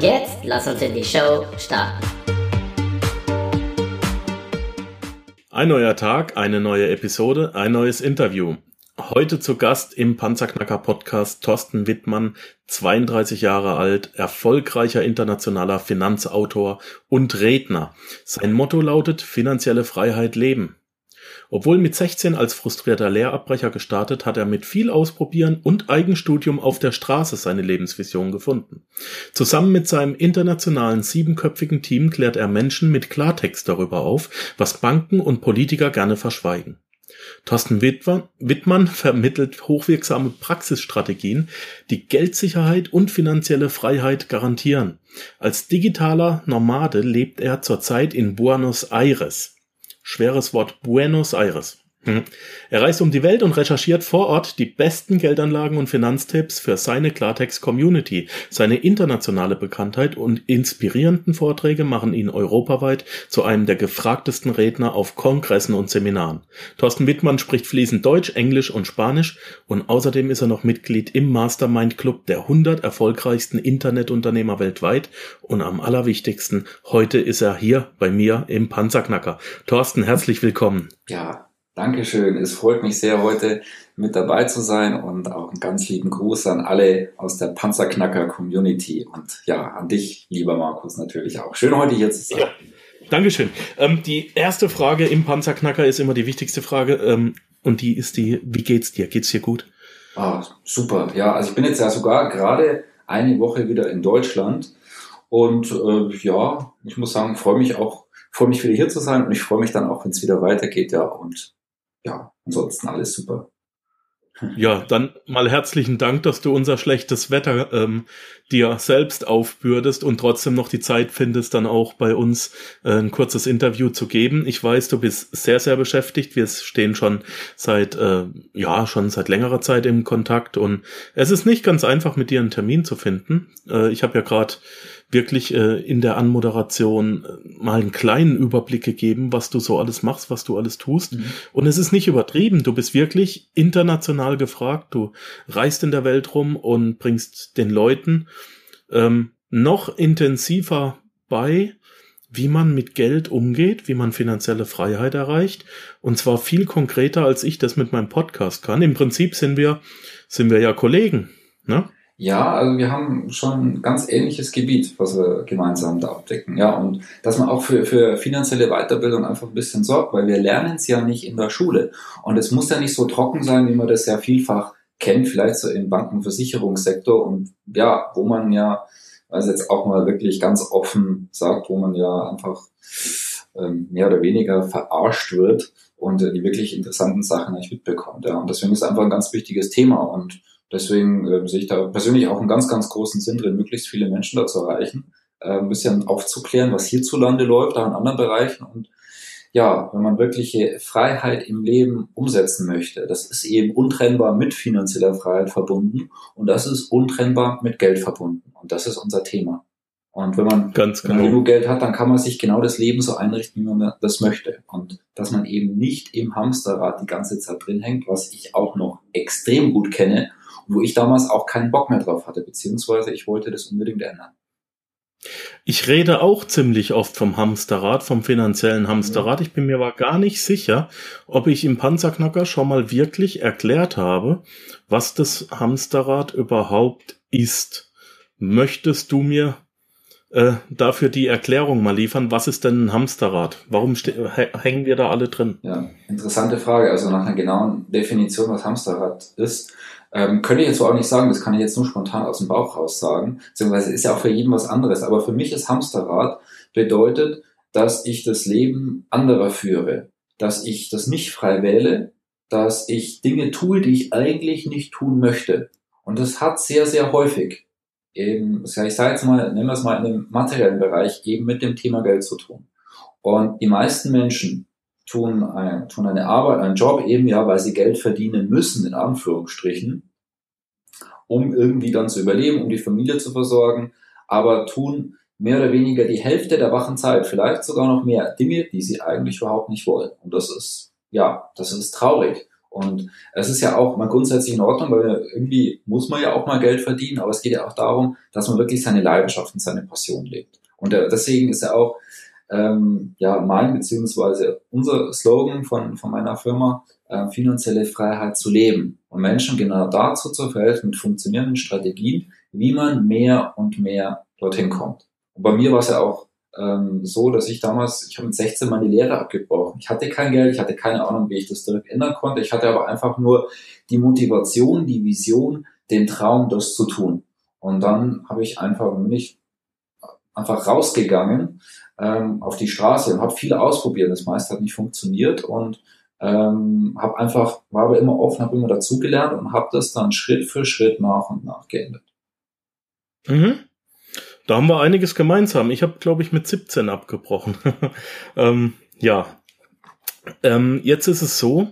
Und jetzt lass uns in die Show starten. Ein neuer Tag, eine neue Episode, ein neues Interview. Heute zu Gast im Panzerknacker Podcast Thorsten Wittmann, 32 Jahre alt, erfolgreicher internationaler Finanzautor und Redner. Sein Motto lautet finanzielle Freiheit leben. Obwohl mit 16 als frustrierter Lehrabbrecher gestartet, hat er mit viel Ausprobieren und Eigenstudium auf der Straße seine Lebensvision gefunden. Zusammen mit seinem internationalen siebenköpfigen Team klärt er Menschen mit Klartext darüber auf, was Banken und Politiker gerne verschweigen. Thorsten Wittmann vermittelt hochwirksame Praxisstrategien, die Geldsicherheit und finanzielle Freiheit garantieren. Als digitaler Nomade lebt er zurzeit in Buenos Aires schweres Wort Buenos Aires. Hm. Er reist um die Welt und recherchiert vor Ort die besten Geldanlagen und Finanztipps für seine Klartext-Community. Seine internationale Bekanntheit und inspirierenden Vorträge machen ihn europaweit zu einem der gefragtesten Redner auf Kongressen und Seminaren. Thorsten Wittmann spricht fließend Deutsch, Englisch und Spanisch und außerdem ist er noch Mitglied im Mastermind Club der 100 erfolgreichsten Internetunternehmer weltweit und am allerwichtigsten, heute ist er hier bei mir im Panzerknacker. Thorsten, herzlich willkommen. Ja, Dankeschön. Es freut mich sehr, heute mit dabei zu sein und auch einen ganz lieben Gruß an alle aus der Panzerknacker Community und ja, an dich, lieber Markus, natürlich auch. Schön, heute hier zu sein. Ja. Dankeschön. Ähm, die erste Frage im Panzerknacker ist immer die wichtigste Frage ähm, und die ist die, wie geht's dir? Geht's dir gut? Ah, super. Ja, also ich bin jetzt ja sogar gerade eine Woche wieder in Deutschland und äh, ja, ich muss sagen, freue mich auch, freue mich wieder hier zu sein und ich freue mich dann auch, wenn es wieder weitergeht, ja, und ja, ansonsten alles super. Ja, dann mal herzlichen Dank, dass du unser schlechtes Wetter ähm, dir selbst aufbürdest und trotzdem noch die Zeit findest, dann auch bei uns äh, ein kurzes Interview zu geben. Ich weiß, du bist sehr, sehr beschäftigt. Wir stehen schon seit, äh, ja, schon seit längerer Zeit im Kontakt und es ist nicht ganz einfach, mit dir einen Termin zu finden. Äh, ich habe ja gerade wirklich äh, in der Anmoderation äh, mal einen kleinen Überblick gegeben, was du so alles machst, was du alles tust. Mhm. Und es ist nicht übertrieben. Du bist wirklich international gefragt. Du reist in der Welt rum und bringst den Leuten ähm, noch intensiver bei, wie man mit Geld umgeht, wie man finanzielle Freiheit erreicht. Und zwar viel konkreter, als ich das mit meinem Podcast kann. Im Prinzip sind wir, sind wir ja Kollegen. Ne? Ja, also wir haben schon ein ganz ähnliches Gebiet, was wir gemeinsam da abdecken. Ja, und dass man auch für, für finanzielle Weiterbildung einfach ein bisschen sorgt, weil wir lernen es ja nicht in der Schule. Und es muss ja nicht so trocken sein, wie man das ja vielfach kennt, vielleicht so im Banken- und Versicherungssektor und ja, wo man ja, also jetzt auch mal wirklich ganz offen sagt, wo man ja einfach ähm, mehr oder weniger verarscht wird und äh, die wirklich interessanten Sachen nicht mitbekommt. Ja. Und deswegen ist es einfach ein ganz wichtiges Thema und Deswegen äh, sehe ich da persönlich auch einen ganz, ganz großen Sinn drin, möglichst viele Menschen da zu erreichen, äh, ein bisschen aufzuklären, was hierzulande läuft, auch in anderen Bereichen. Und ja, wenn man wirkliche Freiheit im Leben umsetzen möchte, das ist eben untrennbar mit finanzieller Freiheit verbunden und das ist untrennbar mit Geld verbunden. Und das ist unser Thema. Und wenn man, Ganz genau. wenn man genau. genug Geld hat, dann kann man sich genau das Leben so einrichten, wie man das möchte. Und dass man eben nicht im Hamsterrad die ganze Zeit drin hängt, was ich auch noch extrem gut kenne wo ich damals auch keinen Bock mehr drauf hatte, beziehungsweise ich wollte das unbedingt ändern. Ich rede auch ziemlich oft vom Hamsterrad, vom finanziellen Hamsterrad. Ich bin mir aber gar nicht sicher, ob ich im Panzerknacker schon mal wirklich erklärt habe, was das Hamsterrad überhaupt ist. Möchtest du mir äh, dafür die Erklärung mal liefern? Was ist denn ein Hamsterrad? Warum hängen wir da alle drin? Ja, interessante Frage. Also nach einer genauen Definition, was Hamsterrad ist, ähm, könnte ich jetzt so auch nicht sagen, das kann ich jetzt nur spontan aus dem Bauch raus sagen, beziehungsweise ist ja auch für jeden was anderes. Aber für mich ist Hamsterrad bedeutet, dass ich das Leben anderer führe, dass ich das nicht frei wähle, dass ich Dinge tue, die ich eigentlich nicht tun möchte. Und das hat sehr, sehr häufig eben, ich sage jetzt mal, nennen wir es mal in dem materiellen Bereich, eben mit dem Thema Geld zu tun. Und die meisten Menschen tun, ein, tun eine Arbeit, einen Job eben ja, weil sie Geld verdienen müssen, in Anführungsstrichen, um irgendwie dann zu überleben, um die Familie zu versorgen, aber tun mehr oder weniger die Hälfte der wachen Zeit, vielleicht sogar noch mehr Dinge, die sie eigentlich überhaupt nicht wollen. Und das ist, ja, das ist traurig. Und es ist ja auch mal grundsätzlich in Ordnung, weil irgendwie muss man ja auch mal Geld verdienen, aber es geht ja auch darum, dass man wirklich seine Leidenschaft und seine Passion lebt. Und äh, deswegen ist ja auch ähm, ja mein beziehungsweise unser Slogan von, von meiner Firma, äh, finanzielle Freiheit zu leben. Und Menschen genau dazu zu verhelfen mit funktionierenden Strategien, wie man mehr und mehr dorthin kommt. Und bei mir war es ja auch ähm, so, dass ich damals, ich habe mit 16 meine Lehre abgebrochen. Ich hatte kein Geld, ich hatte keine Ahnung, wie ich das direkt ändern konnte. Ich hatte aber einfach nur die Motivation, die Vision, den Traum, das zu tun. Und dann habe ich einfach, bin ich einfach rausgegangen ähm, auf die Straße und habe viel ausprobiert. Das meiste hat nicht funktioniert und ähm, habe einfach, war aber immer offen, habe immer dazugelernt und habe das dann Schritt für Schritt nach und nach geändert. Mhm. Da haben wir einiges gemeinsam. Ich habe, glaube ich, mit 17 abgebrochen. ähm, ja. Ähm, jetzt ist es so,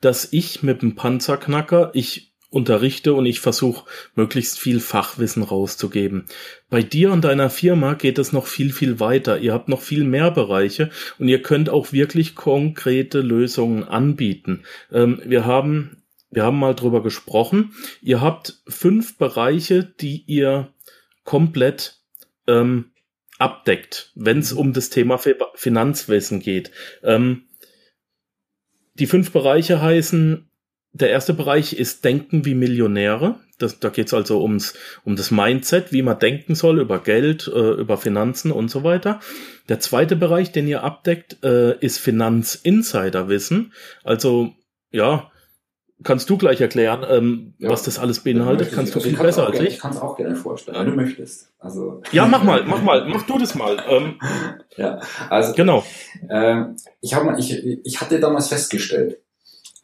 dass ich mit dem Panzerknacker, ich unterrichte und ich versuche möglichst viel Fachwissen rauszugeben. Bei dir und deiner Firma geht es noch viel, viel weiter. Ihr habt noch viel mehr Bereiche und ihr könnt auch wirklich konkrete Lösungen anbieten. Ähm, wir haben, wir haben mal drüber gesprochen. Ihr habt fünf Bereiche, die ihr komplett ähm, abdeckt, wenn es um das Thema Finanzwesen geht. Ähm, die fünf Bereiche heißen, der erste Bereich ist Denken wie Millionäre. Das, da geht es also ums, um das Mindset, wie man denken soll über Geld, äh, über Finanzen und so weiter. Der zweite Bereich, den ihr abdeckt, äh, ist Finanzinsiderwissen. Also ja, kannst du gleich erklären, ähm, ja, was das alles beinhaltet? Kannst du viel besser als ich? Ich kann es auch gerne vorstellen, wenn du möchtest. Also ja, mach mal, mach mal, mach du das mal. Ähm, ja, also genau. Ähm, ich mal, ich, ich hatte damals festgestellt,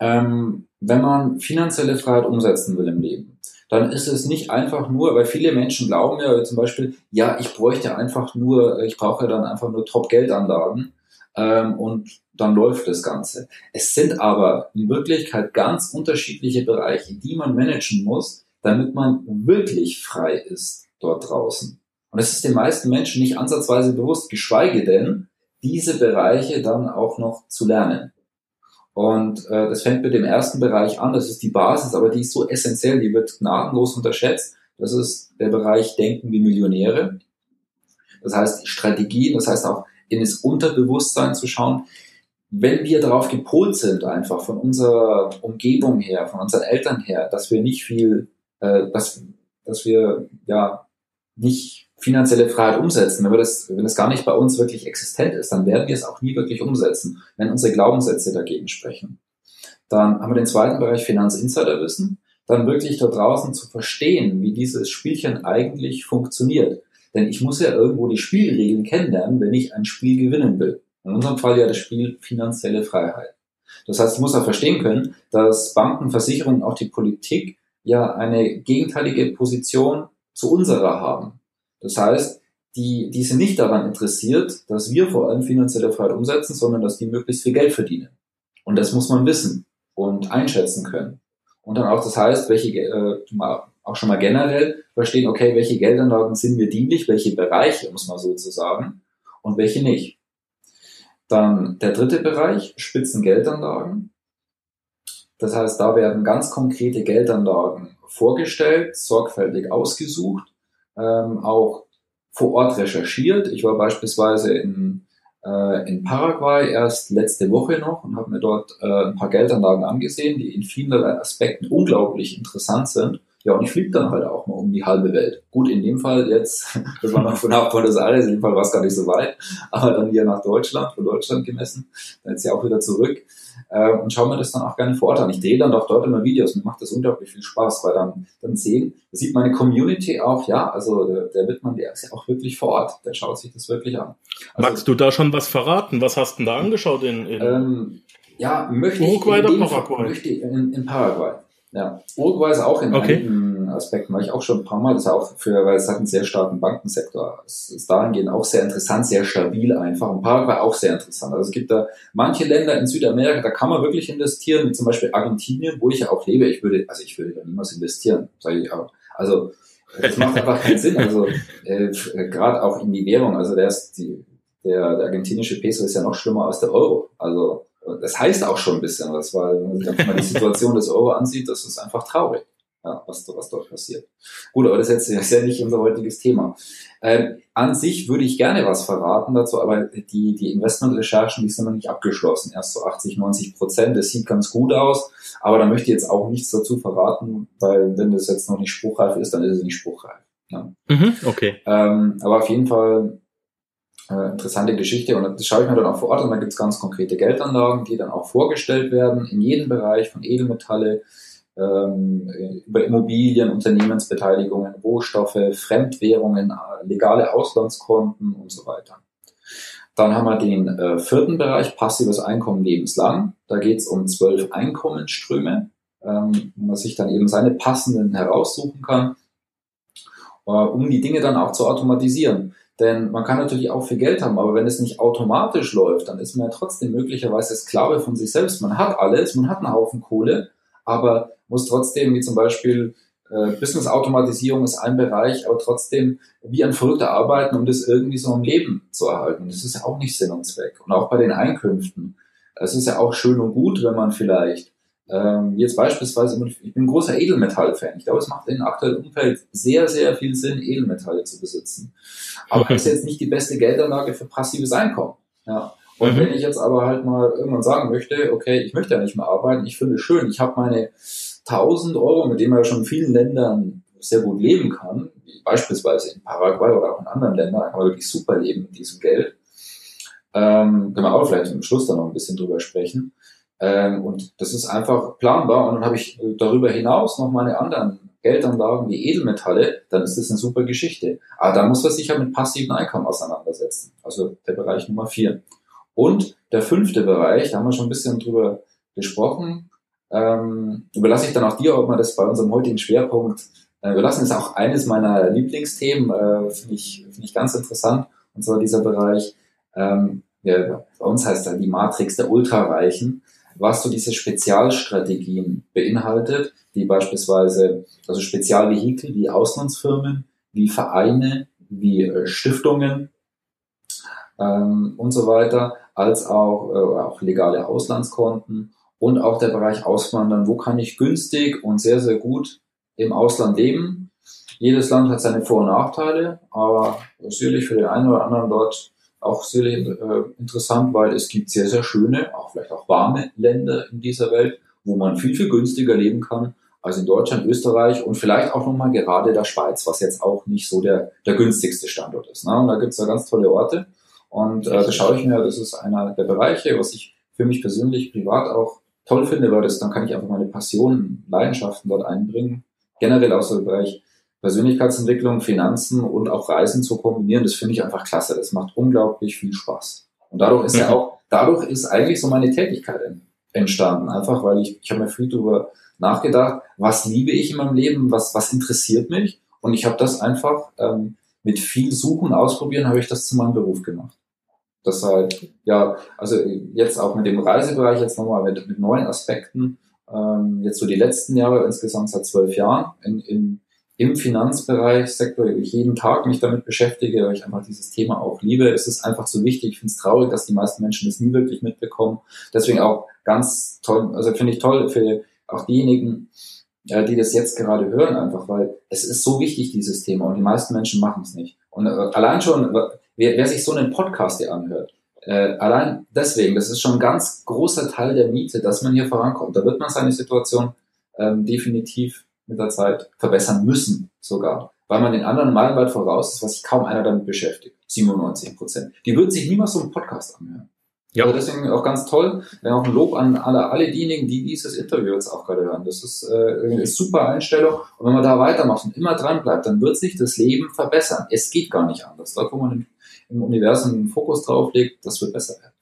ähm, wenn man finanzielle Freiheit umsetzen will im Leben, dann ist es nicht einfach nur, weil viele Menschen glauben ja zum Beispiel, ja, ich bräuchte einfach nur, ich brauche dann einfach nur Top-Geldanlagen ähm, und dann läuft das Ganze. Es sind aber in Wirklichkeit ganz unterschiedliche Bereiche, die man managen muss, damit man wirklich frei ist dort draußen. Und das ist den meisten Menschen nicht ansatzweise bewusst, geschweige denn, diese Bereiche dann auch noch zu lernen. Und äh, das fängt mit dem ersten Bereich an, das ist die Basis, aber die ist so essentiell, die wird gnadenlos unterschätzt. Das ist der Bereich Denken wie Millionäre. Das heißt Strategien, das heißt auch in das Unterbewusstsein zu schauen, wenn wir darauf gepolt sind, einfach von unserer Umgebung her, von unseren Eltern her, dass wir nicht viel, äh, dass, dass wir ja nicht finanzielle Freiheit umsetzen, wenn wir das, wenn das gar nicht bei uns wirklich existent ist, dann werden wir es auch nie wirklich umsetzen, wenn unsere Glaubenssätze dagegen sprechen. Dann haben wir den zweiten Bereich Finanzinsiderwissen, dann wirklich da draußen zu verstehen, wie dieses Spielchen eigentlich funktioniert. Denn ich muss ja irgendwo die Spielregeln kennenlernen, wenn ich ein Spiel gewinnen will. In unserem Fall ja das Spiel finanzielle Freiheit. Das heißt, ich muss auch verstehen können, dass Banken, Versicherungen, auch die Politik ja eine gegenteilige Position zu unserer haben. Das heißt, die, die sind nicht daran interessiert, dass wir vor allem finanzielle Freiheit umsetzen, sondern dass die möglichst viel Geld verdienen. Und das muss man wissen und einschätzen können. Und dann auch das heißt, welche, äh, auch schon mal generell verstehen, okay, welche Geldanlagen sind mir dienlich, welche Bereiche, muss man sozusagen, und welche nicht. Dann der dritte Bereich, Spitzengeldanlagen. Das heißt, da werden ganz konkrete Geldanlagen vorgestellt, sorgfältig ausgesucht, ähm, auch vor Ort recherchiert. Ich war beispielsweise in, äh, in Paraguay erst letzte Woche noch und habe mir dort äh, ein paar Geldanlagen angesehen, die in vielen Aspekten unglaublich interessant sind. Ja, und ich fliege dann halt auch mal um die halbe Welt. Gut, in dem Fall jetzt, das war noch von nach Buenos Aires, in dem Fall war es gar nicht so weit, aber dann hier nach Deutschland, von Deutschland gemessen, dann jetzt ja auch wieder zurück äh, und schaue mir das dann auch gerne vor Ort an. Ich drehe dann auch dort immer Videos, mir macht das unglaublich viel Spaß, weil dann, dann sehen, das sieht meine Community auch, ja, also der, der Wittmann, der ist ja auch wirklich vor Ort, der schaut sich das wirklich an. Also, Magst du da schon was verraten? Was hast du denn da angeschaut in, in ähm, ja, möchte Uruguay ich in, oder Paraguay? Möchte in, in Paraguay. Ja, Uruguay ist auch in, okay. einigen, Aspekten war ich auch schon ein paar Mal. Das ist auch für, weil es hat einen sehr starken Bankensektor. Es ist dahingehend auch sehr interessant, sehr stabil einfach. Und Paraguay auch sehr interessant. Also es gibt da manche Länder in Südamerika, da kann man wirklich investieren, wie zum Beispiel Argentinien, wo ich ja auch lebe. Ich würde, also ich würde da niemals investieren, sage ich auch. Also das macht einfach keinen Sinn. Also äh, gerade auch in die Währung. Also der, ist die, der, der argentinische Peso ist ja noch schlimmer als der Euro. Also das heißt auch schon ein bisschen was, weil wenn man die Situation des Euro ansieht, das ist einfach traurig, ja, was, was dort passiert. Gut, aber das ist jetzt ja nicht unser heutiges Thema. Ähm, an sich würde ich gerne was verraten dazu, aber die, die Investmentrecherchen, die sind noch nicht abgeschlossen. Erst so 80, 90 Prozent. Das sieht ganz gut aus, aber da möchte ich jetzt auch nichts dazu verraten, weil wenn das jetzt noch nicht spruchreif ist, dann ist es nicht spruchreif. Ja. Mhm, okay. Ähm, aber auf jeden Fall äh, interessante Geschichte und das schaue ich mir dann auch vor Ort an. Da gibt es ganz konkrete Geldanlagen, die dann auch vorgestellt werden in jedem Bereich von Edelmetalle ähm, über Immobilien, Unternehmensbeteiligungen, Rohstoffe, Fremdwährungen, äh, legale Auslandskonten und so weiter. Dann haben wir den äh, vierten Bereich, passives Einkommen lebenslang. Da geht es um zwölf Einkommensströme, ähm, wo man sich dann eben seine passenden heraussuchen kann, äh, um die Dinge dann auch zu automatisieren. Denn man kann natürlich auch viel Geld haben, aber wenn es nicht automatisch läuft, dann ist man ja trotzdem möglicherweise Sklave von sich selbst. Man hat alles, man hat einen Haufen Kohle, aber muss trotzdem, wie zum Beispiel äh, Business-Automatisierung ist ein Bereich, aber trotzdem wie ein Verrückter arbeiten, um das irgendwie so im Leben zu erhalten. Das ist ja auch nicht Sinn und Zweck. Und auch bei den Einkünften. Es ist ja auch schön und gut, wenn man vielleicht ähm, jetzt beispielsweise, ich bin ein großer Edelmetall-Fan. Ich glaube, es macht in aktuellem Umfeld sehr, sehr viel Sinn, Edelmetalle zu besitzen. Aber das ist jetzt nicht die beste Geldanlage für passives Einkommen. Ja. Und mhm. wenn ich jetzt aber halt mal irgendwann sagen möchte, okay, ich möchte ja nicht mehr arbeiten, ich finde es schön, ich habe meine 1000 Euro, mit denen man ja schon in vielen Ländern sehr gut leben kann, wie beispielsweise in Paraguay oder auch in anderen Ländern, da kann man wirklich super leben mit diesem Geld. Ähm, können wir auch vielleicht am Schluss dann noch ein bisschen drüber sprechen. Ähm, und das ist einfach planbar. Und dann habe ich darüber hinaus noch meine anderen Geldanlagen wie Edelmetalle, dann ist das eine super Geschichte. Aber da muss man sich ja mit passiven Einkommen auseinandersetzen. Also der Bereich Nummer vier. Und der fünfte Bereich, da haben wir schon ein bisschen drüber gesprochen, ähm, überlasse ich dann auch dir, ob man das bei unserem heutigen Schwerpunkt äh, überlassen, ist auch eines meiner Lieblingsthemen, äh, finde ich, finde ich ganz interessant, und zwar dieser Bereich, ähm, ja, bei uns heißt er die Matrix der Ultrareichen was so diese Spezialstrategien beinhaltet, die beispielsweise, also Spezialvehikel wie Auslandsfirmen, wie Vereine, wie äh, Stiftungen ähm, und so weiter, als auch, äh, auch legale Auslandskonten und auch der Bereich Auswandern. Wo kann ich günstig und sehr, sehr gut im Ausland leben? Jedes Land hat seine Vor- und Nachteile, aber sicherlich für den einen oder anderen dort auch sehr äh, interessant, weil es gibt sehr, sehr schöne, auch vielleicht auch warme Länder in dieser Welt, wo man viel, viel günstiger leben kann als in Deutschland, Österreich und vielleicht auch nochmal gerade der Schweiz, was jetzt auch nicht so der, der günstigste Standort ist. Ne? Und da gibt es ja ganz tolle Orte. Und äh, da schaue ich mir, das ist einer der Bereiche, was ich für mich persönlich privat auch toll finde, weil das dann kann ich einfach meine Passionen, Leidenschaften dort einbringen. Generell auch so im Bereich Persönlichkeitsentwicklung, Finanzen und auch Reisen zu kombinieren, das finde ich einfach klasse. Das macht unglaublich viel Spaß. Und dadurch ist ja mhm. auch, dadurch ist eigentlich so meine Tätigkeit entstanden. Einfach, weil ich, ich habe mir viel darüber nachgedacht, was liebe ich in meinem Leben, was, was interessiert mich. Und ich habe das einfach ähm, mit viel Suchen, Ausprobieren, habe ich das zu meinem Beruf gemacht. Das halt, ja, also jetzt auch mit dem Reisebereich jetzt nochmal mit, mit neuen Aspekten, ähm, jetzt so die letzten Jahre, insgesamt seit zwölf Jahren, in, in im Finanzbereich, Sektor, ich jeden Tag mich damit beschäftige, weil ich einfach dieses Thema auch liebe. Es ist einfach so wichtig. Ich finde es traurig, dass die meisten Menschen das nie wirklich mitbekommen. Deswegen auch ganz toll, also finde ich toll für auch diejenigen, äh, die das jetzt gerade hören, einfach, weil es ist so wichtig, dieses Thema, und die meisten Menschen machen es nicht. Und äh, allein schon, wer, wer sich so einen Podcast hier anhört, äh, allein deswegen, das ist schon ein ganz großer Teil der Miete, dass man hier vorankommt. Da wird man seine Situation ähm, definitiv mit der Zeit verbessern müssen sogar, weil man den anderen meilenweit voraus ist, was sich kaum einer damit beschäftigt. 97 Prozent. Die würden sich niemals so einen Podcast anhören. Ja. Also deswegen auch ganz toll. Auch ein Lob an alle, alle diejenigen, die dieses Interview jetzt auch gerade hören. Das ist äh, eine super Einstellung. Und wenn man da weitermacht und immer dran bleibt, dann wird sich das Leben verbessern. Es geht gar nicht anders. Dort, wo man im Universum einen Fokus drauf legt, das wird besser werden.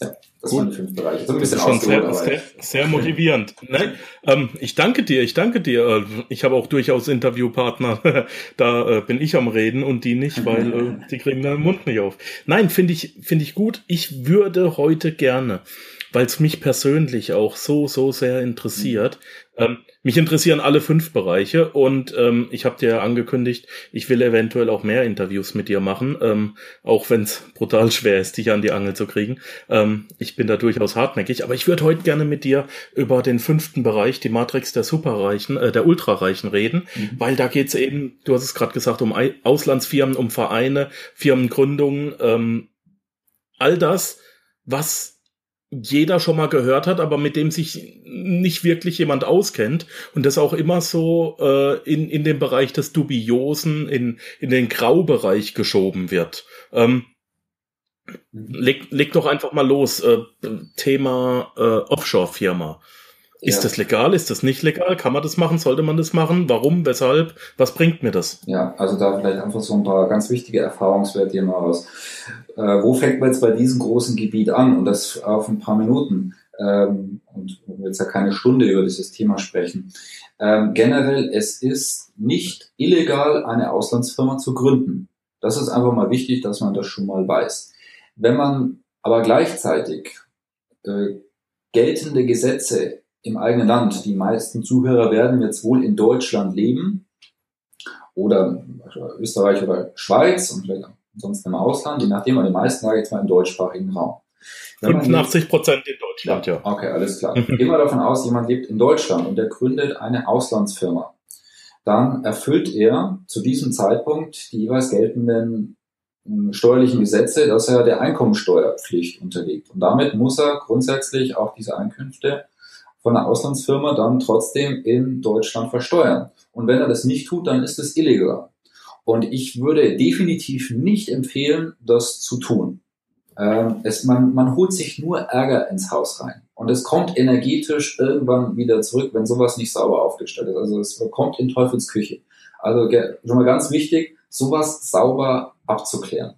Ja, Das Gut. waren die fünf Bereiche. Bisschen das ist schon sehr, sehr, sehr, motivierend. Nein, ähm, ich danke dir, ich danke dir. Ich habe auch durchaus Interviewpartner, da äh, bin ich am Reden und die nicht, weil äh, die kriegen den Mund nicht auf. Nein, finde ich, finde ich gut. Ich würde heute gerne, weil es mich persönlich auch so, so sehr interessiert, ähm, mich interessieren alle fünf Bereiche und ähm, ich habe dir ja angekündigt, ich will eventuell auch mehr Interviews mit dir machen, ähm, auch wenn es brutal schwer ist, dich an die Angel zu kriegen. Ähm, ich bin da durchaus hartnäckig, aber ich würde heute gerne mit dir über den fünften Bereich, die Matrix der Superreichen, äh, der Ultrareichen reden, mhm. weil da geht's eben, du hast es gerade gesagt, um Auslandsfirmen, um Vereine, Firmengründungen, ähm, all das, was jeder schon mal gehört hat, aber mit dem sich nicht wirklich jemand auskennt und das auch immer so äh, in, in den Bereich des Dubiosen, in, in den Graubereich geschoben wird. Ähm, leg, leg doch einfach mal los. Äh, Thema äh, Offshore-Firma. Ist ja. das legal? Ist das nicht legal? Kann man das machen? Sollte man das machen? Warum? Weshalb? Was bringt mir das? Ja, also da vielleicht einfach so ein paar ganz wichtige Erfahrungswerte hier mal raus. Äh, wo fängt man jetzt bei diesem großen Gebiet an? Und das auf ein paar Minuten. Ähm, und wir jetzt ja keine Stunde über dieses Thema sprechen. Ähm, generell, es ist nicht illegal, eine Auslandsfirma zu gründen. Das ist einfach mal wichtig, dass man das schon mal weiß. Wenn man aber gleichzeitig äh, geltende Gesetze im eigenen Land. Die meisten Zuhörer werden jetzt wohl in Deutschland leben oder Österreich oder Schweiz und vielleicht ansonsten im Ausland, je nachdem, aber die meisten sage jetzt mal im deutschsprachigen Raum. 85 Prozent in Deutschland, ja. Okay, alles klar. Gehen wir davon aus, jemand lebt in Deutschland und der gründet eine Auslandsfirma. Dann erfüllt er zu diesem Zeitpunkt die jeweils geltenden hm, steuerlichen Gesetze, dass er der Einkommensteuerpflicht unterliegt. Und damit muss er grundsätzlich auch diese Einkünfte von einer Auslandsfirma dann trotzdem in Deutschland versteuern. Und wenn er das nicht tut, dann ist es illegal. Und ich würde definitiv nicht empfehlen, das zu tun. Ähm, es, man, man holt sich nur Ärger ins Haus rein. Und es kommt energetisch irgendwann wieder zurück, wenn sowas nicht sauber aufgestellt ist. Also es kommt in Teufels Küche. Also schon mal ganz wichtig, sowas sauber abzuklären.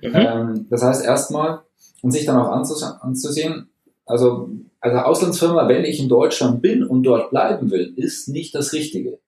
Mhm. Ähm, das heißt erstmal, und sich dann auch anzusehen, also, also Auslandsfirma, wenn ich in Deutschland bin und dort bleiben will, ist nicht das Richtige.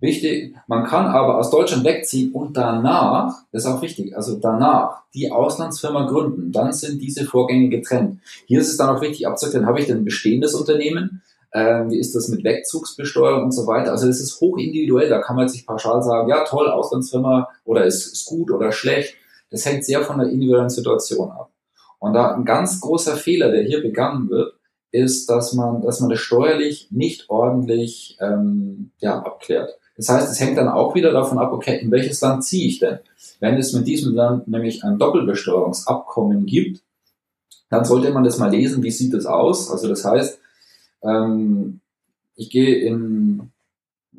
Wichtig, man kann aber aus Deutschland wegziehen und danach, das ist auch wichtig, also danach die Auslandsfirma gründen, dann sind diese Vorgänge getrennt. Hier ist es dann auch wichtig abzuklären, habe ich denn ein bestehendes Unternehmen? Ähm, wie ist das mit Wegzugsbesteuerung und so weiter? Also das ist hoch individuell, da kann man nicht pauschal sagen, ja toll, Auslandsfirma oder ist, ist gut oder schlecht. Das hängt sehr von der individuellen Situation ab. Und da ein ganz großer Fehler, der hier begangen wird, ist, dass man, dass man das steuerlich nicht ordentlich ähm, ja, abklärt. Das heißt, es hängt dann auch wieder davon ab, okay, in welches Land ziehe ich denn? Wenn es mit diesem Land nämlich ein Doppelbesteuerungsabkommen gibt, dann sollte man das mal lesen, wie sieht das aus? Also das heißt, ähm, ich gehe in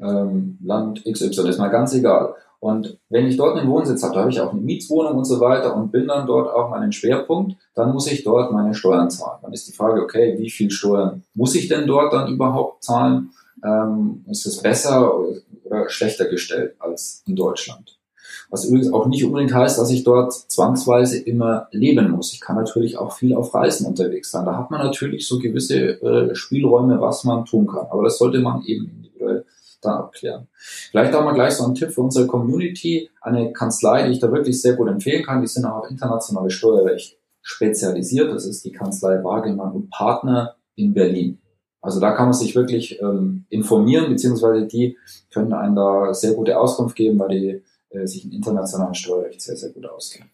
ähm, Land XY, ist mal ganz egal. Und wenn ich dort einen Wohnsitz habe, da habe ich auch eine Mietswohnung und so weiter und bin dann dort auch meinen Schwerpunkt, dann muss ich dort meine Steuern zahlen. Dann ist die Frage, okay, wie viel Steuern muss ich denn dort dann überhaupt zahlen? Ähm, ist es besser oder schlechter gestellt als in Deutschland? Was übrigens auch nicht unbedingt heißt, dass ich dort zwangsweise immer leben muss. Ich kann natürlich auch viel auf Reisen unterwegs sein. Da hat man natürlich so gewisse äh, Spielräume, was man tun kann. Aber das sollte man eben da abklären. Vielleicht auch mal gleich so ein Tipp für unsere Community, eine Kanzlei, die ich da wirklich sehr gut empfehlen kann, die sind auch auf internationales Steuerrecht spezialisiert. Das ist die Kanzlei Wagemann und Partner in Berlin. Also da kann man sich wirklich ähm, informieren, beziehungsweise die können einen da sehr gute Auskunft geben, weil die äh, sich im internationalen Steuerrecht sehr, sehr gut auskennen.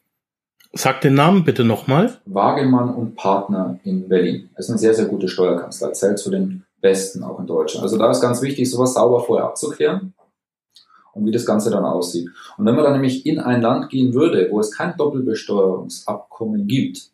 Sag den Namen bitte nochmal. Wagemann und Partner in Berlin. Das ist eine sehr, sehr gute Steuerkanzlei. Zählt zu den besten auch in Deutschland. Also da ist ganz wichtig, sowas sauber vorher abzuklären und wie das Ganze dann aussieht. Und wenn man dann nämlich in ein Land gehen würde, wo es kein Doppelbesteuerungsabkommen gibt,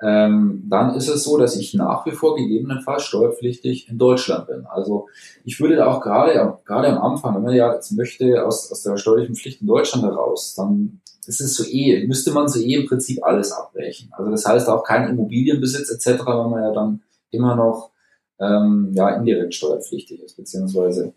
ähm, dann ist es so, dass ich nach wie vor gegebenenfalls steuerpflichtig in Deutschland bin. Also ich würde da auch gerade, gerade am Anfang, wenn man ja jetzt möchte aus, aus der steuerlichen Pflicht in Deutschland heraus, dann ist es so eh, müsste man so eh im Prinzip alles abbrechen. Also das heißt auch kein Immobilienbesitz etc., weil man ja dann immer noch ähm, ja, indirekt steuerpflichtig ist, beziehungsweise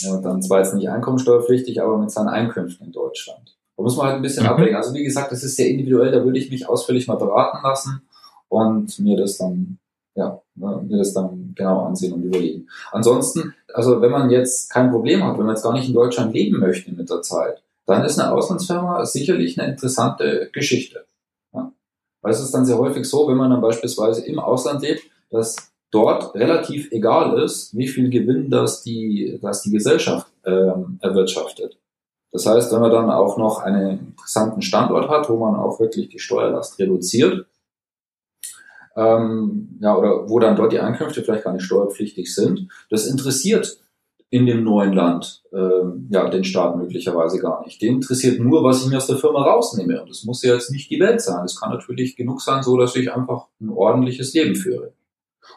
ja, dann zwar jetzt nicht einkommensteuerpflichtig, aber mit seinen Einkünften in Deutschland. Da muss man halt ein bisschen mhm. abwägen. Also wie gesagt, das ist sehr individuell, da würde ich mich ausführlich mal beraten lassen. und mir das dann ja, mir das dann genau ansehen und überlegen. Ansonsten, also wenn man jetzt kein Problem hat, wenn man jetzt gar nicht in Deutschland leben möchte mit der Zeit, dann ist eine Auslandsfirma sicherlich eine interessante Geschichte. Ja. Weil es ist dann sehr häufig so, wenn man dann beispielsweise im Ausland lebt, dass dort relativ egal ist, wie viel Gewinn das die, das die Gesellschaft ähm, erwirtschaftet. Das heißt, wenn man dann auch noch einen interessanten Standort hat, wo man auch wirklich die Steuerlast reduziert, ähm, ja, oder wo dann dort die Einkünfte vielleicht gar nicht steuerpflichtig sind, das interessiert in dem neuen Land ähm, ja den Staat möglicherweise gar nicht. Den interessiert nur, was ich mir aus der Firma rausnehme. Und das muss ja jetzt nicht die Welt sein. Es kann natürlich genug sein, so dass ich einfach ein ordentliches Leben führe.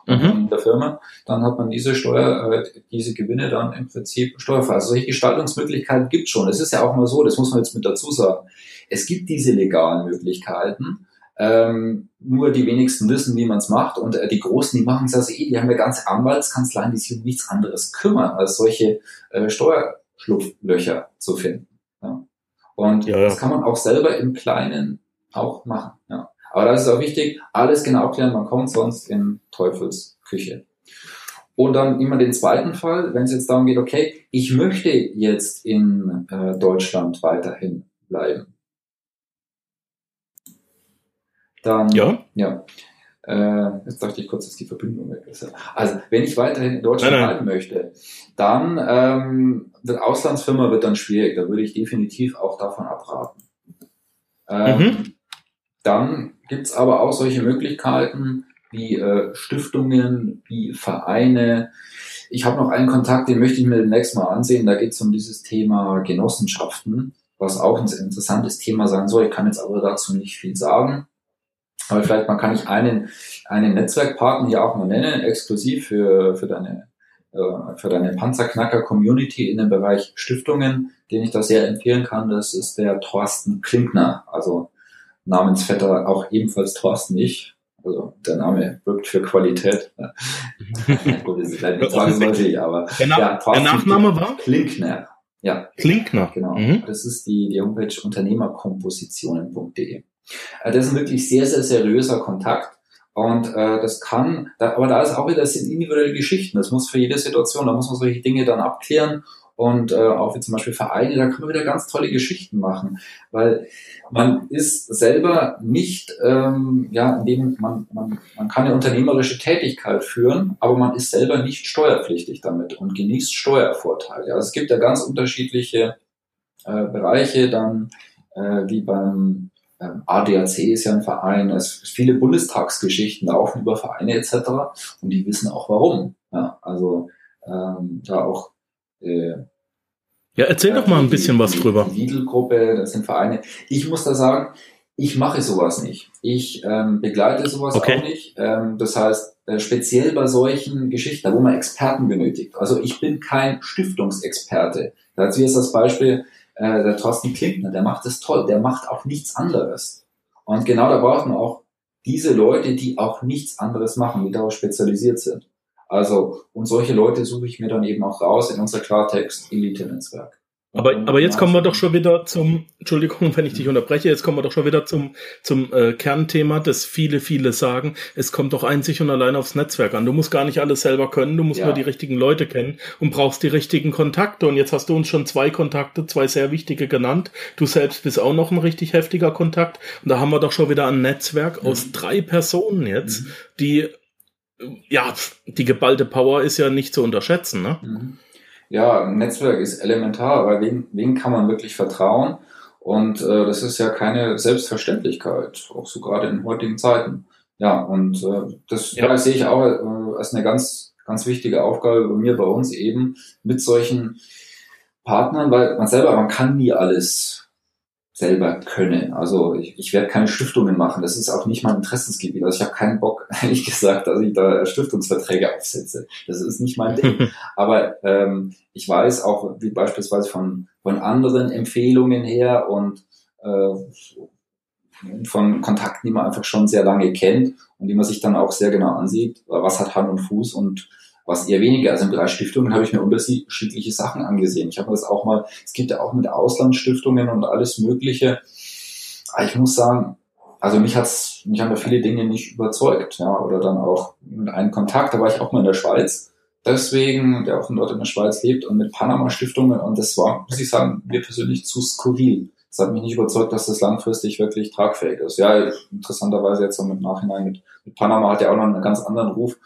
Mhm. in der Firma, dann hat man diese Steuer, äh, diese Gewinne dann im Prinzip steuerfrei. Also solche Gestaltungsmöglichkeiten gibt schon. Es ist ja auch mal so, das muss man jetzt mit dazu sagen. Es gibt diese legalen Möglichkeiten, ähm, nur die wenigsten wissen, wie man es macht. Und äh, die Großen, die machen es also eh, die haben ja ganze Anwaltskanzleien, die sich um nichts anderes kümmern, als solche äh, Steuerschlupflöcher zu finden. Ja. Und ja, ja. das kann man auch selber im Kleinen auch machen. Ja. Aber das ist auch wichtig, alles genau klären, man kommt sonst in Teufels Küche. Und dann immer den zweiten Fall, wenn es jetzt darum geht, okay, ich möchte jetzt in äh, Deutschland weiterhin bleiben dann, ja. ja. Äh, jetzt dachte ich kurz, dass die Verbindung weg ist. Also, wenn ich weiterhin in Deutschland bleiben möchte, dann ähm, wird Auslandsfirma wird dann schwierig. Da würde ich definitiv auch davon abraten. Ähm, mhm. Dann gibt's aber auch solche Möglichkeiten wie äh, Stiftungen, wie Vereine. Ich habe noch einen Kontakt, den möchte ich mir demnächst mal ansehen. Da geht es um dieses Thema Genossenschaften, was auch ein interessantes Thema sein soll. Ich kann jetzt aber dazu nicht viel sagen. Aber vielleicht man kann ich einen, einen Netzwerkpartner hier auch mal nennen, exklusiv für, für deine, äh, für deine Panzerknacker-Community in dem Bereich Stiftungen, den ich da sehr empfehlen kann. Das ist der Thorsten Klinkner, also Namensvetter auch ebenfalls Thorsten ich. Also der Name wirkt für Qualität. Gut, das ist vielleicht nicht zwangsläufig, aber der, Na ja, der Nachname war? Klinkner. Ja. Klinkner. Genau. Mhm. Das ist die, die Homepage unternehmerkompositionen.de. Äh, das ist ein wirklich sehr, sehr seriöser Kontakt. Und äh, das kann, da, aber da ist auch wieder, das sind individuelle Geschichten. Das muss für jede Situation, da muss man solche Dinge dann abklären. Und äh, auch wie zum Beispiel Vereine, da kann man wieder ganz tolle Geschichten machen. Weil man ist selber nicht, ähm, ja, indem man, man, man kann eine unternehmerische Tätigkeit führen, aber man ist selber nicht steuerpflichtig damit und genießt Steuervorteile. Also es gibt ja ganz unterschiedliche äh, Bereiche dann, äh, wie beim ähm, ADAC ist ja ein Verein, es viele Bundestagsgeschichten laufen über Vereine etc. und die wissen auch warum. Ja, also ähm, da auch äh, ja, erzähl doch mal ein bisschen die, was drüber. Die Lidl-Gruppe, das sind Vereine. Ich muss da sagen, ich mache sowas nicht. Ich ähm, begleite sowas okay. auch nicht. Ähm, das heißt, äh, speziell bei solchen Geschichten, wo man Experten benötigt. Also ich bin kein Stiftungsexperte. Dazu ist das Beispiel, äh, der Thorsten Klinkner, der macht das toll, der macht auch nichts anderes. Und genau da braucht man auch diese Leute, die auch nichts anderes machen, die darauf spezialisiert sind. Also, und solche Leute suche ich mir dann eben auch raus in unser Klartext-Elite-Netzwerk. Aber, aber jetzt kommen wir doch schon wieder zum, Entschuldigung, wenn ich dich unterbreche, jetzt kommen wir doch schon wieder zum, zum äh, Kernthema, das viele, viele sagen, es kommt doch einzig und allein aufs Netzwerk an. Du musst gar nicht alles selber können, du musst ja. nur die richtigen Leute kennen und brauchst die richtigen Kontakte. Und jetzt hast du uns schon zwei Kontakte, zwei sehr wichtige genannt. Du selbst bist auch noch ein richtig heftiger Kontakt. Und da haben wir doch schon wieder ein Netzwerk mhm. aus drei Personen jetzt, mhm. die, ja, die geballte Power ist ja nicht zu unterschätzen, ne? Mhm ja, ein Netzwerk ist elementar, weil wen, wen kann man wirklich vertrauen? Und äh, das ist ja keine Selbstverständlichkeit, auch so gerade in heutigen Zeiten. Ja, und äh, das ja. sehe ich auch äh, als eine ganz, ganz wichtige Aufgabe bei mir, bei uns eben, mit solchen Partnern, weil man selber, man kann nie alles selber könne. Also ich, ich werde keine Stiftungen machen. Das ist auch nicht mein Interessensgebiet. Also ich habe keinen Bock, ehrlich gesagt, dass ich da Stiftungsverträge aufsetze. Das ist nicht mein Ding. Aber ähm, ich weiß auch, wie beispielsweise von, von anderen Empfehlungen her und äh, von Kontakten, die man einfach schon sehr lange kennt und die man sich dann auch sehr genau ansieht, was hat Hand und Fuß und was eher weniger. Also im Bereich Stiftungen habe ich mir unterschiedliche Sachen angesehen. Ich habe das auch mal, es gibt ja auch mit Auslandsstiftungen und alles Mögliche. Aber ich muss sagen, also mich hat's, mich haben da viele Dinge nicht überzeugt, ja, oder dann auch mit einem Kontakt, da war ich auch mal in der Schweiz, deswegen, der auch dort in der Schweiz lebt und mit Panama-Stiftungen und das war, muss ich sagen, mir persönlich zu skurril. Das hat mich nicht überzeugt, dass das langfristig wirklich tragfähig ist. Ja, interessanterweise jetzt so mit Nachhinein mit, mit Panama hat ja auch noch einen ganz anderen Ruf.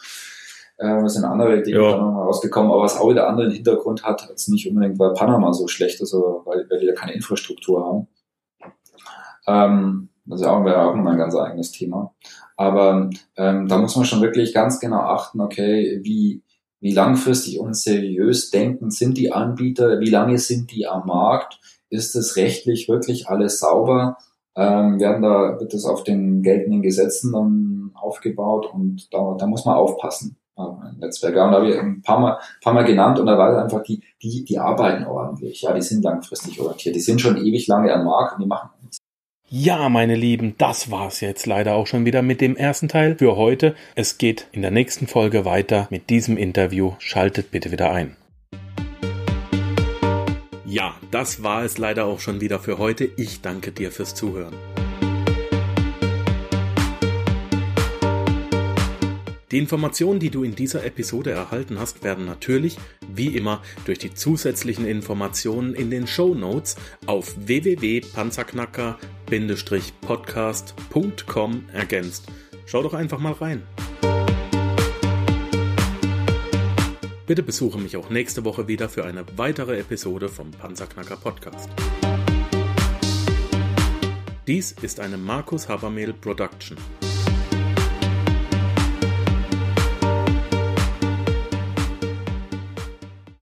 Äh, sind andere Dinge ja. nochmal rausgekommen, aber was auch wieder anderen Hintergrund hat, als nicht unbedingt, weil Panama so schlecht ist, aber weil, weil die ja keine Infrastruktur haben. Ähm, das ist auch, wäre auch nochmal ein ganz eigenes Thema. Aber ähm, da muss man schon wirklich ganz genau achten, okay, wie, wie langfristig und seriös denken sind die Anbieter, wie lange sind die am Markt, ist es rechtlich wirklich alles sauber, ähm, werden da, wird das auf den geltenden Gesetzen dann aufgebaut und da, da muss man aufpassen. Netzwerke. Und da habe ich ein paar Mal, paar Mal genannt und da war einfach die, die, die arbeiten ordentlich. Ja, die sind langfristig orientiert. Die sind schon ewig lange am Markt und die machen ja, meine Lieben, das war's jetzt leider auch schon wieder mit dem ersten Teil für heute. Es geht in der nächsten Folge weiter mit diesem Interview. Schaltet bitte wieder ein. Ja, das war es leider auch schon wieder für heute. Ich danke dir fürs Zuhören. Die Informationen, die du in dieser Episode erhalten hast, werden natürlich, wie immer, durch die zusätzlichen Informationen in den Show Notes auf www.panzerknacker-podcast.com ergänzt. Schau doch einfach mal rein. Bitte besuche mich auch nächste Woche wieder für eine weitere Episode vom Panzerknacker Podcast. Dies ist eine Markus Habermehl Production.